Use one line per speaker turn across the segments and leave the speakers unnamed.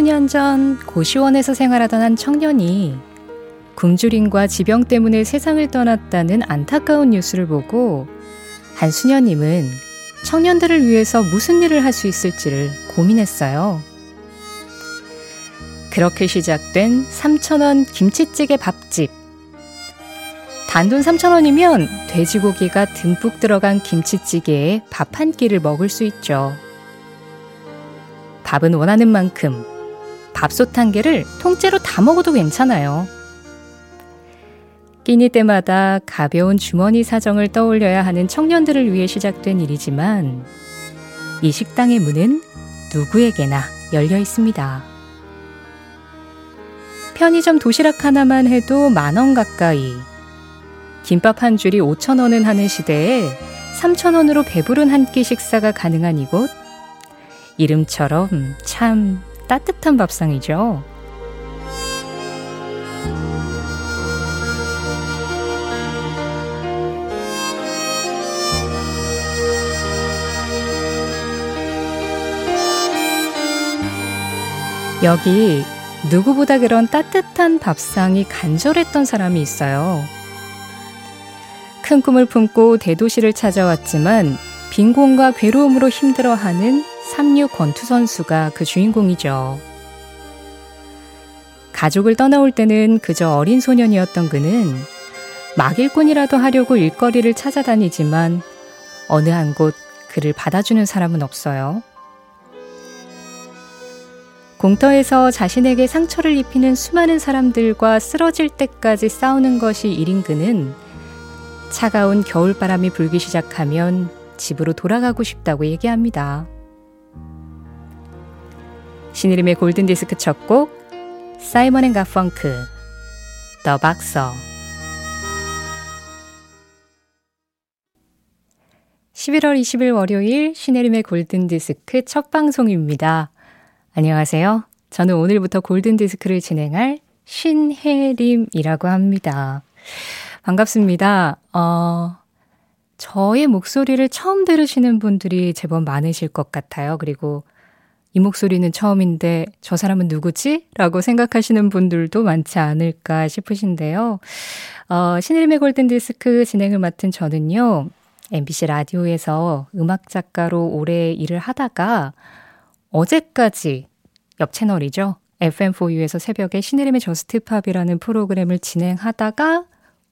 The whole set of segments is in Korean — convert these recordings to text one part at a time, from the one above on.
20년 전 고시원에서 생활하던 한 청년이 굶주림과 지병 때문에 세상을 떠났다는 안타까운 뉴스를 보고 한 수녀님은 청년들을 위해서 무슨 일을 할 수 있을지를 고민했어요. 그렇게 시작된 3,000원 김치찌개 밥집. 단돈 3,000원이면 돼지고기가 듬뿍 들어간 김치찌개에 밥 한 끼를 먹을 수 있죠. 밥은 원하는 만큼, 밥솥 한 개를 통째로 다 먹어도 괜찮아요. 끼니 때마다 가벼운 주머니 사정을 떠올려야 하는 청년들을 위해 시작된 일이지만, 이 식당의 문은 누구에게나 열려 있습니다. 편의점 도시락 하나만 해도 만 원 가까이. 김밥 한 줄이 5천 원은 하는 시대에 3천 원으로 배부른 한 끼 식사가 가능한 이곳. 이름처럼 참 따뜻한 밥상이죠. 여기 누구보다 그런 따뜻한 밥상이 간절했던 사람이 있어요. 큰 꿈을 품고 대도시를 찾아왔지만 빈곤과 괴로움으로 힘들어하는 삼류 권투 선수가 그 주인공이죠. 가족을 떠나올 때는 그저 어린 소년이었던 그는 막일꾼이라도 하려고 일거리를 찾아다니지만 어느 한 곳 그를 받아주는 사람은 없어요. 공터에서 자신에게 상처를 입히는 수많은 사람들과 쓰러질 때까지 싸우는 것이 일인 그는 차가운 겨울바람이 불기 시작하면 집으로 돌아가고 싶다고 얘기합니다. 신혜림의 골든디스크 첫 곡, 사이먼 앤 가펑클, The Boxer. 11월 20일 월요일 신혜림의 골든디스크 첫 방송입니다. 안녕하세요. 저는 오늘부터 골든디스크를 진행할 신혜림이라고 합니다. 반갑습니다. 어, 저의 목소리를 처음 들으시는 분들이 제법 많으실 것 같아요. 그리고 이 목소리는 처음인데 저 사람은 누구지? 라고 생각하시는 분들도 많지 않을까 싶으신데요. 어, 신일의 골든디스크 진행을 맡은 저는요, MBC 라디오에서 음악 작가로 오래 일을 하다가 어제까지 옆 채널이죠. FM4U에서 새벽에 신혜림의 Just Pop이라는 프로그램을 진행하다가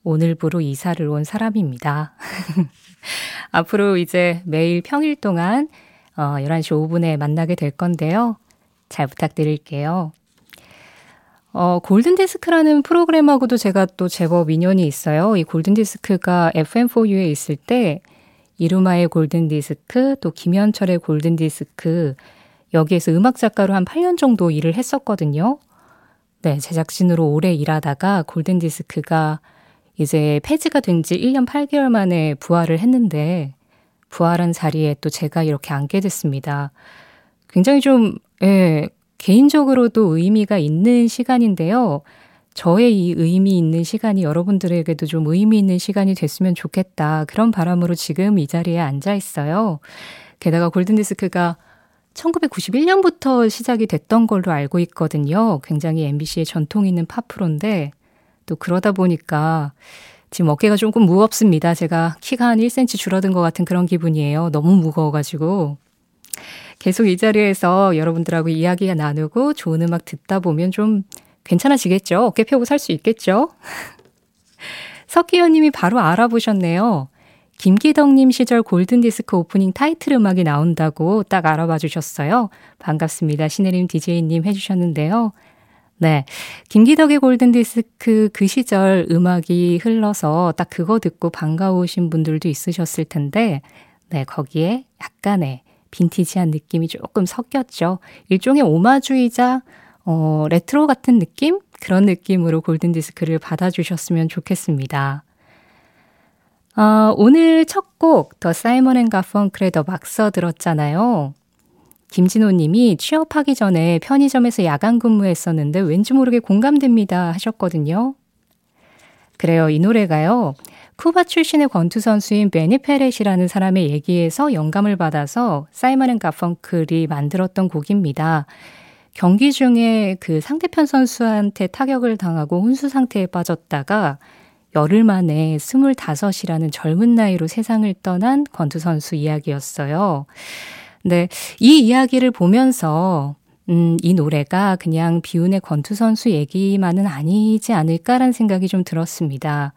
오늘부로 이사를 온 사람입니다. 앞으로 이제 매일 평일 동안 어, 11시 5분에 만나게 될 건데요. 잘 부탁드릴게요. 어, 골든디스크라는 프로그램하고도 제가 또 제법 인연이 있어요. 이 골든디스크가 FM4U에 있을 때 이루마의 골든디스크, 또 김현철의 골든디스크, 여기에서 음악 작가로 한 8년 정도 일을 했었거든요. 네, 제작진으로 오래 일하다가 골든디스크가 이제 폐지가 된 지 1년 8개월 만에 부활을 했는데 부활한 자리에 또 제가 이렇게 앉게 됐습니다. 굉장히 좀, 예, 개인적으로도 의미가 있는 시간인데요. 저의 이 의미 있는 시간이 여러분들에게도 좀 의미 있는 시간이 됐으면 좋겠다. 그런 바람으로 지금 이 자리에 앉아 있어요. 게다가 골든디스크가 1991년부터 시작이 됐던 걸로 알고 있거든요. 굉장히 MBC의 전통 있는 팝프로인데 또 그러다 보니까 지금 어깨가 조금 무겁습니다. 제가 키가 한 1cm 줄어든 것 같은 그런 기분이에요. 너무 무거워가지고. 계속 이 자리에서 여러분들하고 이야기가 나누고 좋은 음악 듣다 보면 좀 괜찮아지겠죠? 어깨 펴고 살 수 있겠죠? 석기현 님이 바로 알아보셨네요. 김기덕님 시절 골든디스크 오프닝 타이틀 음악이 나온다고 딱 알아봐 주셨어요. 반갑습니다. 신혜림 DJ님 해주셨는데요. 네. 김기덕의 골든디스크 그 시절 음악이 흘러서 딱 그거 듣고 반가우신 분들도 있으셨을 텐데, 네. 거기에 약간의 빈티지한 느낌이 조금 섞였죠. 일종의 오마주이자, 어, 레트로 같은 느낌? 그런 느낌으로 골든디스크를 받아주셨으면 좋겠습니다. 어, 오늘 첫 곡, 더 사이먼 앤 가펑크의 더 막서 들었잖아요. 김진호 님이 취업하기 전에 편의점에서 야간 근무했었는데 왠지 모르게 공감됩니다 하셨거든요. 그래요. 이 노래가요. 쿠바 출신의 권투 선수인 베니 페렛이라는 사람의 얘기에서 영감을 받아서 사이먼 앤 가펑클이 만들었던 곡입니다. 경기 중에 그 상대편 선수한테 타격을 당하고 혼수 상태에 빠졌다가 열흘 만에 25이라는 젊은 나이로 세상을 떠난 권투 선수 이야기였어요. 네, 이 이야기를 보면서 음, 이 노래가 그냥 비운의 권투 선수 얘기만은 아니지 않을까라는 생각이 좀 들었습니다.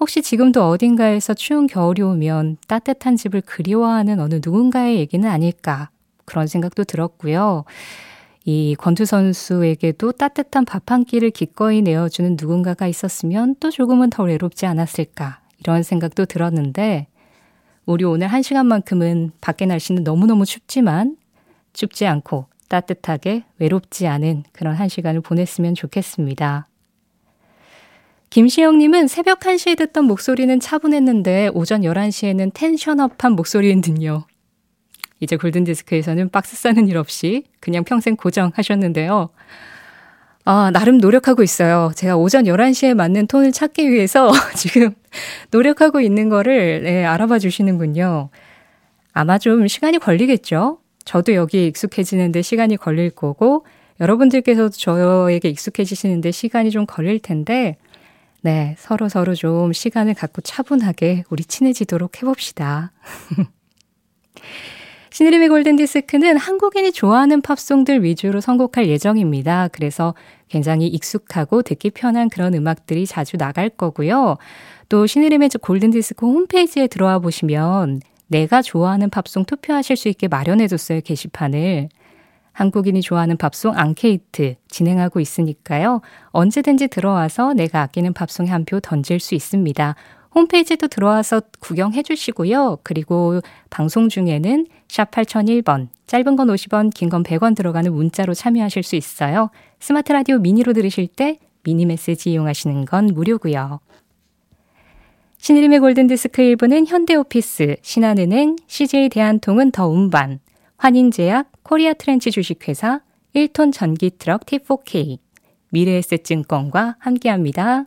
혹시 지금도 어딘가에서 추운 겨울이 오면 따뜻한 집을 그리워하는 어느 누군가의 얘기는 아닐까 그런 생각도 들었고요. 이 권투 선수에게도 따뜻한 밥 한 끼를 기꺼이 내어주는 누군가가 있었으면 또 조금은 더 외롭지 않았을까 이런 생각도 들었는데 우리 오늘 한 시간만큼은 밖에 날씨는 너무너무 춥지만 춥지 않고 따뜻하게 외롭지 않은 그런 한 시간을 보냈으면 좋겠습니다. 김시영님은 새벽 1시에 듣던 목소리는 차분했는데 오전 11시에는 텐션업한 목소리는요. 이제 골든디스크에서는 박스 싸는 일 없이 그냥 평생 고정하셨는데요. 아, 나름 노력하고 있어요. 제가 오전 11시에 맞는 톤을 찾기 위해서 지금 노력하고 있는 거를 네, 알아봐 주시는군요. 아마 좀 시간이 걸리겠죠? 저도 여기에 익숙해지는데 시간이 걸릴 거고, 여러분들께서도 저에게 익숙해지시는데 시간이 좀 걸릴 텐데, 네, 서로 서로 좀 시간을 갖고 차분하게 우리 친해지도록 해봅시다. 신의림의 골든디스크는 한국인이 좋아하는 팝송들 위주로 선곡할 예정입니다. 그래서 굉장히 익숙하고 듣기 편한 그런 음악들이 자주 나갈 거고요. 또 신의림의 골든디스크 홈페이지에 들어와 보시면 내가 좋아하는 팝송 투표하실 수 있게 마련해뒀어요, 게시판을. 한국인이 좋아하는 팝송 앙케이트 진행하고 있으니까요. 언제든지 들어와서 내가 아끼는 팝송에 한 표 던질 수 있습니다. 홈페이지도 들어와서 구경해 주시고요. 그리고 방송 중에는 샵 8001번, 짧은 건 50원, 긴 건 100원 들어가는 문자로 참여하실 수 있어요. 스마트 라디오 미니로 들으실 때 미니 메시지 이용하시는 건 무료고요. 신혜림의 골든디스크 1부는 현대오피스, 신한은행, CJ 대한통운 더 운반, 환인제약, 코리아 트렌치 주식회사, 1톤 전기 트럭 T4K, 미래에셋증권과 함께합니다.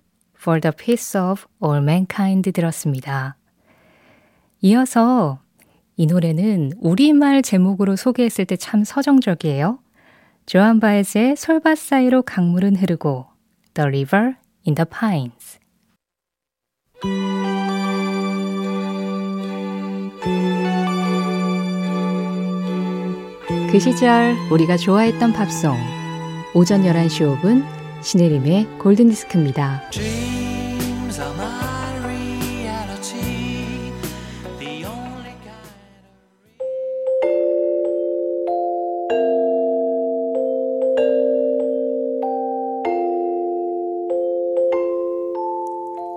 For the Peace of All Mankind 들었습니다. 이어서 이 노래는 우리말 제목으로 소개했을 때 참 서정적이에요. 조한 바에즈의 솔밭 사이로 강물은 흐르고 The River in the Pines 그 시절 우리가 좋아했던 팝송 오전 11시 5분 신혜림의 골든디스크입니다.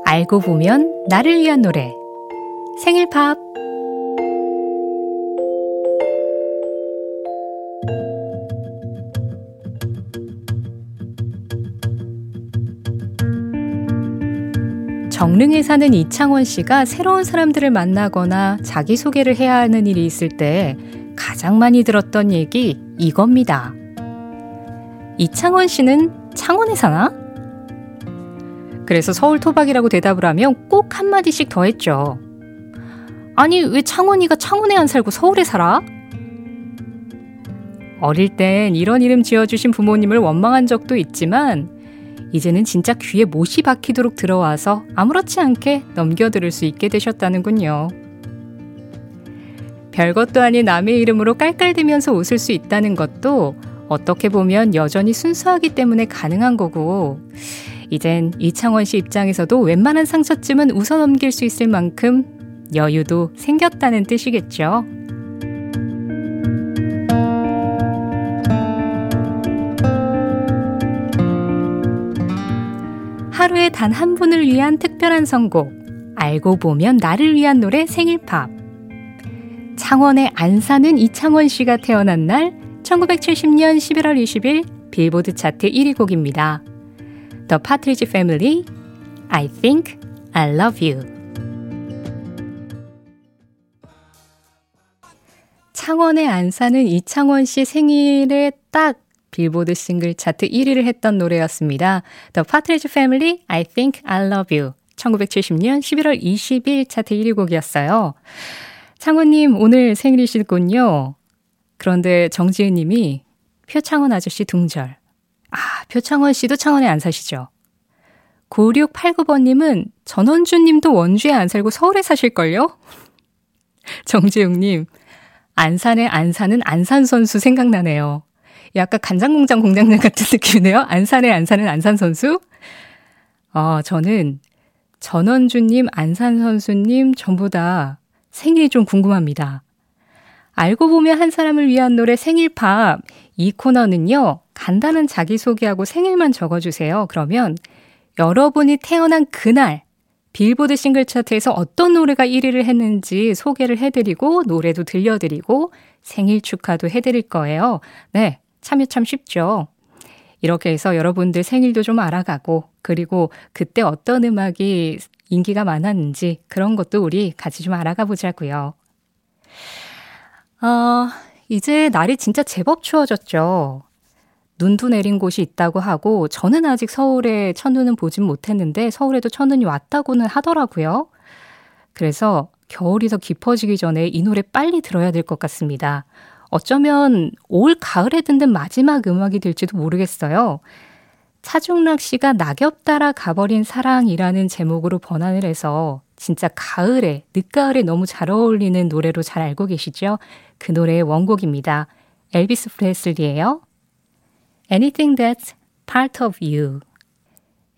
알고 보면 나를 위한 노래. 생일 팝 정릉에 사는 이창원 씨가 새로운 사람들을 만나거나 자기소개를 해야 하는 일이 있을 때 가장 많이 들었던 얘기 이겁니다. 이창원 씨는 창원에 사나? 그래서 서울 토박이라고 대답을 하면 꼭 한마디씩 더 했죠. 아니, 왜 창원이가 창원에 안 살고 서울에 살아? 어릴 땐 이런 이름 지어주신 부모님을 원망한 적도 있지만 이제는 진짜 귀에 못이 박히도록 들어와서 아무렇지 않게 넘겨들을 수 있게 되셨다는군요. 별것도 아닌 남의 이름으로 깔깔대면서 웃을 수 있다는 것도 어떻게 보면 여전히 순수하기 때문에 가능한 거고, 이젠 이창원 씨 입장에서도 웬만한 상처쯤은 웃어 넘길 수 있을 만큼 여유도 생겼다는 뜻이겠죠. 하루에 단 한 분을 위한 특별한 선곡. 알고 보면 나를 위한 노래 생일팝. 창원에 안 사는 이창원 씨가 태어난 날 1970년 11월 20일 빌보드 차트 1위 곡입니다. The Partridge Family, I Think I Love You. 창원에 안 사는 이창원 씨 생일에 딱 빌보드 싱글 차트 1위를 했던 노래였습니다. The Partridge Family, I Think I Love You. 1970년 11월 20일 차트 1위 곡이었어요. 창원님, 오늘 생일이시군요. 그런데 정지은 님이 표창원 아저씨 둥절. 아, 표창원 씨도 창원에 안 사시죠? 9689번님은 전원주 님도 원주에 안 살고 서울에 사실걸요? 정재웅님, 안산에 안사는 안산 선수 생각나네요. 약간 간장공장 공장장 같은 느낌이네요. 안산에 안사는 안산 선수? 어, 저는 전원주님, 안산 선수님 전부 다 생일이 좀 궁금합니다. 알고 보면 한 사람을 위한 노래 생일팝. 이 코너는요, 간단한 자기소개하고 생일만 적어주세요. 그러면 여러분이 태어난 그날, 빌보드 싱글 차트에서 어떤 노래가 1위를 했는지 소개를 해드리고, 노래도 들려드리고, 생일 축하도 해드릴 거예요. 네, 참여 참 쉽죠. 이렇게 해서 여러분들 생일도 좀 알아가고, 그리고 그때 어떤 음악이 인기가 많았는지 그런 것도 우리 같이 좀 알아가 보자고요. 어, 이제 날이 진짜 제법 추워졌죠. 눈도 내린 곳이 있다고 하고 저는 아직 서울에 첫눈은 보진 못했는데 서울에도 첫눈이 왔다고는 하더라고요. 그래서 겨울이 더 깊어지기 전에 이 노래 빨리 들어야 될 것 같습니다. 어쩌면 올 가을에 듣는 마지막 음악이 될지도 모르겠어요. 차중락 씨가 낙엽 따라 가버린 사랑이라는 제목으로 번안을 해서 진짜 가을에, 늦가을에 너무 잘 어울리는 노래로 잘 알고 계시죠? 그 노래의 원곡입니다. 엘비스 프레슬리예요. Anything That's Part of You.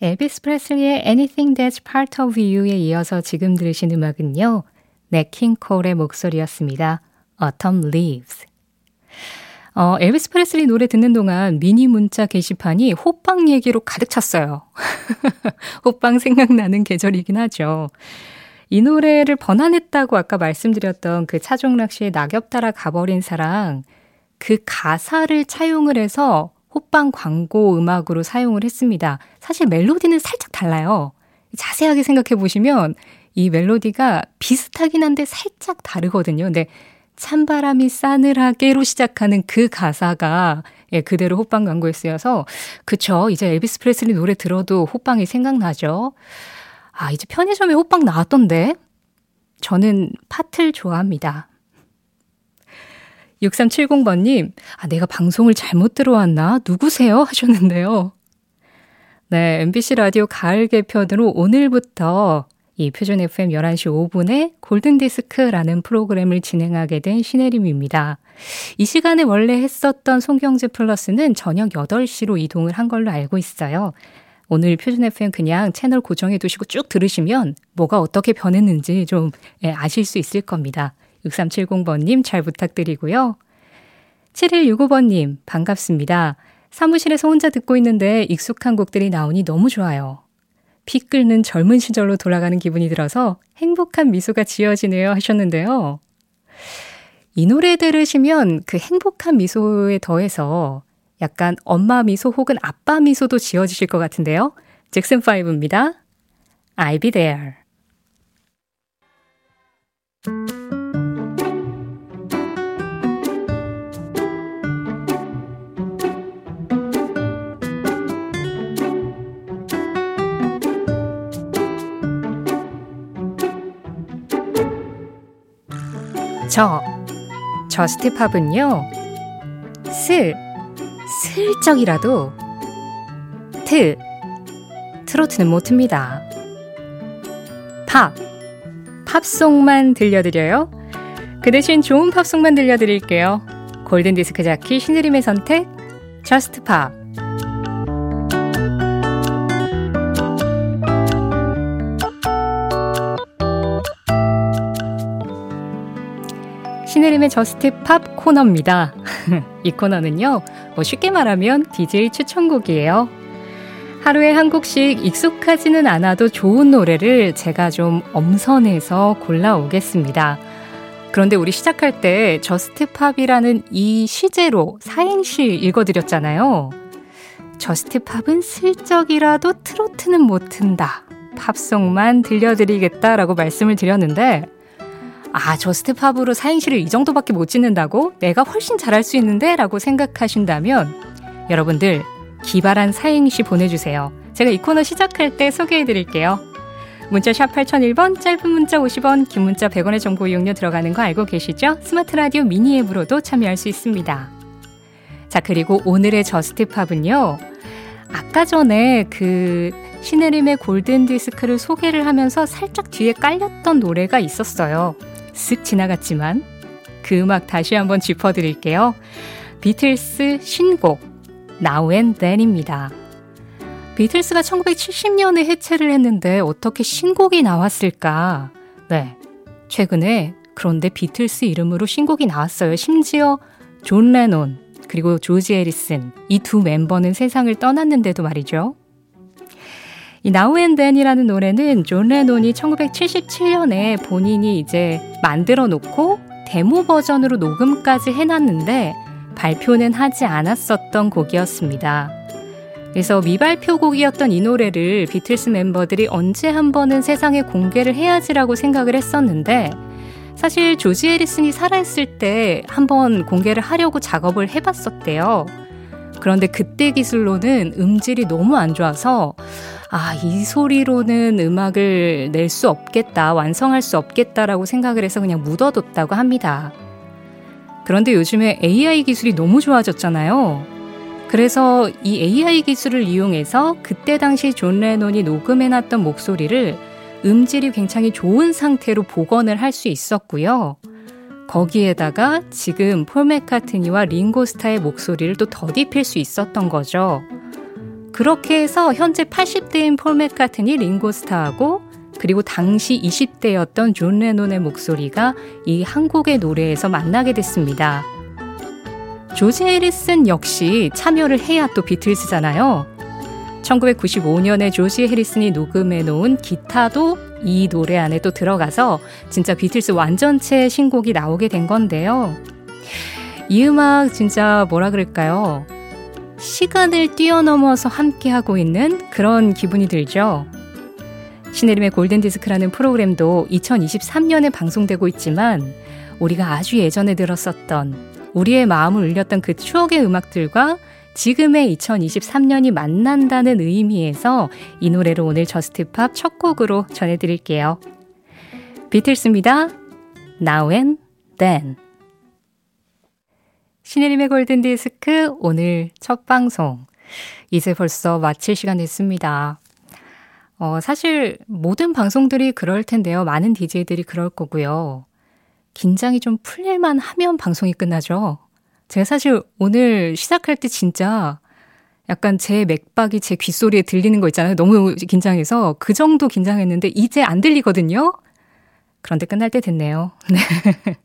엘비스 프레슬리의 Anything That's Part of You에 이어서 지금 들으신 음악은요. 냇 킹 콜의 목소리였습니다. Autumn Leaves. 어, 엘비스 프레슬리 노래 듣는 동안 미니 문자 게시판이 호빵 얘기로 가득 찼어요. 호빵 생각나는 계절이긴 하죠. 이 노래를 번안했다고 아까 말씀드렸던 그 차중락 씨의 낙엽 따라 가버린 사랑, 그 가사를 차용을 해서 호빵 광고 음악으로 사용을 했습니다. 사실 멜로디는 살짝 달라요. 자세하게 생각해 보시면 이 멜로디가 비슷하긴 한데 살짝 다르거든요. 근데 찬바람이 싸늘하게로 시작하는 그 가사가 예, 그대로 호빵 광고에 쓰여서 그쵸. 이제 엘비스 프레슬리 노래 들어도 호빵이 생각나죠. 아, 이제 편의점에 호빵 나왔던데. 저는 팥을 좋아합니다. 6370번님, 아, 내가 방송을 잘못 들어왔나? 누구세요? 하셨는데요. 네, MBC 라디오 가을 개편으로 오늘부터 이 표준 FM 11시 5분에 골든디스크라는 프로그램을 진행하게 된 신혜림입니다. 이 시간에 원래 했었던 송경재 플러스는 저녁 8시로 이동을 한 걸로 알고 있어요. 오늘 표준 FM 그냥 채널 고정해 두시고 쭉 들으시면 뭐가 어떻게 변했는지 좀 예, 아실 수 있을 겁니다. 6370번님 잘 부탁드리고요. 7165번님 반갑습니다. 사무실에서 혼자 듣고 있는데 익숙한 곡들이 나오니 너무 좋아요. 피 끓는 젊은 시절로 돌아가는 기분이 들어서 행복한 미소가 지어지네요 하셨는데요. 이 노래 들으시면 그 행복한 미소에 더해서 약간 엄마 미소 혹은 아빠 미소도 지어지실 것 같은데요. 잭슨 5입니다. I'll be there. 저 Just Pop은요. 스 슬쩍이라도 트 트로트는 못 틉니다. 팝 팝송만 들려드려요. 그 대신 좋은 팝송만 들려드릴게요. 골든디스크 자키 신혜림의 선택 Just Pop 신혜림의 저스트 팝 코너입니다. 이 코너는요, 뭐 쉽게 말하면 DJ 추천곡이에요. 하루에 한 곡씩 익숙하지는 않아도 좋은 노래를 제가 좀 엄선해서 골라오겠습니다. 그런데 우리 시작할 때 저스트팝이라는 이 시제로 사행시 읽어드렸잖아요. 저스트팝은 슬쩍이라도 트로트는 못 튼다. 팝송만 들려드리겠다라고 말씀을 드렸는데, 아, 저스트팝으로 사행시를 이 정도밖에 못 짓는다고? 내가 훨씬 잘할 수 있는데? 라고 생각하신다면, 여러분들, 기발한 사행시 보내주세요. 제가 이 코너 시작할 때 소개해 드릴게요. 문자 샵 8001번, 짧은 문자 50원, 긴 문자 100원의 정보 이용료 들어가는 거 알고 계시죠? 스마트 라디오 미니 앱으로도 참여할 수 있습니다. 자, 그리고 오늘의 저스트팝은요. 아까 전에 그 신혜림의 골든 디스크를 소개를 하면서 살짝 뒤에 깔렸던 노래가 있었어요. 쓱 지나갔지만 그 음악 다시 한번 짚어드릴게요. 비틀스 신곡 Now and Then입니다. 비틀스가 1970년에 해체를 했는데 어떻게 신곡이 나왔을까? 네. 최근에 그런데 비틀스 이름으로 신곡이 나왔어요. 심지어 존 레논 그리고 조지 해리슨 이 두 멤버는 세상을 떠났는데도 말이죠. 이 Now and Then이라는 노래는 존 레논이 1977년에 본인이 이제 만들어 놓고 데모 버전으로 녹음까지 해놨는데 발표는 하지 않았었던 곡이었습니다. 그래서 미발표 곡이었던 이 노래를 비틀스 멤버들이 언제 한 번은 세상에 공개를 해야지라고 생각을 했었는데 사실 조지 해리슨이 살아있을 때 한 번 공개를 하려고 작업을 해봤었대요. 그런데 그때 기술로는 음질이 너무 안 좋아서 아, 이 소리로는 음악을 낼 수 없겠다, 완성할 수 없겠다라고 생각을 해서 그냥 묻어뒀다고 합니다. 그런데 요즘에 AI 기술이 너무 좋아졌잖아요. 그래서 이 AI 기술을 이용해서 그때 당시 존 레논이 녹음해놨던 목소리를 음질이 굉장히 좋은 상태로 복원을 할 수 있었고요. 거기에다가 지금 폴 맥카트니와 링고스타의 목소리를 또 덧입힐 수 있었던 거죠. 그렇게 해서 현재 80대인 폴 맥카트니 링고스타하고 그리고 당시 20대였던 존 레논의 목소리가 이 한국의 노래에서 만나게 됐습니다. 조지 해리슨 역시 참여를 해야 또 비틀스잖아요. 1995년에 조지 해리슨이 녹음해 놓은 기타도 이 노래 안에 또 들어가서 진짜 비틀스 완전체 신곡이 나오게 된 건데요. 이 음악 진짜 뭐라 그럴까요? 시간을 뛰어넘어서 함께하고 있는 그런 기분이 들죠. 신혜림의 골든디스크라는 프로그램도 2023년에 방송되고 있지만 우리가 아주 예전에 들었었던 우리의 마음을 울렸던 그 추억의 음악들과 지금의 2023년이 만난다는 의미에서 이 노래를 오늘 저스트팝 첫 곡으로 전해드릴게요. 비틀스입니다. Now and Then. 신혜림의 골든디스크 오늘 첫 방송. 이제 벌써 마칠 시간 됐습니다. 어, 사실 모든 방송들이 그럴 텐데요. 많은 DJ들이 그럴 거고요. 긴장이 좀 풀릴만 하면 방송이 끝나죠. 제가 사실 오늘 시작할 때 진짜 약간 제 맥박이 제 귓소리에 들리는 거 있잖아요. 너무 긴장해서 그 정도 긴장했는데 이제 안 들리거든요. 그런데 끝날 때 됐네요. 네.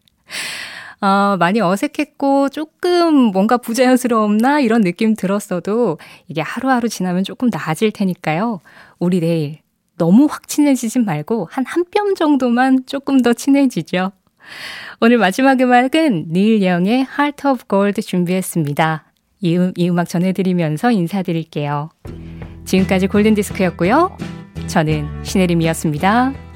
어, 많이 어색했고 조금 뭔가 부자연스러웠나 이런 느낌 들었어도 이게 하루하루 지나면 조금 나아질 테니까요. 우리 내일 너무 확 친해지진 말고 한 한 뼘 정도만 조금 더 친해지죠. 오늘 마지막 음악은 닐 영의 Heart of Gold 준비했습니다. 이, 음, 이 음악 전해드리면서 인사드릴게요. 지금까지 골든디스크였고요. 저는 신혜림이었습니다.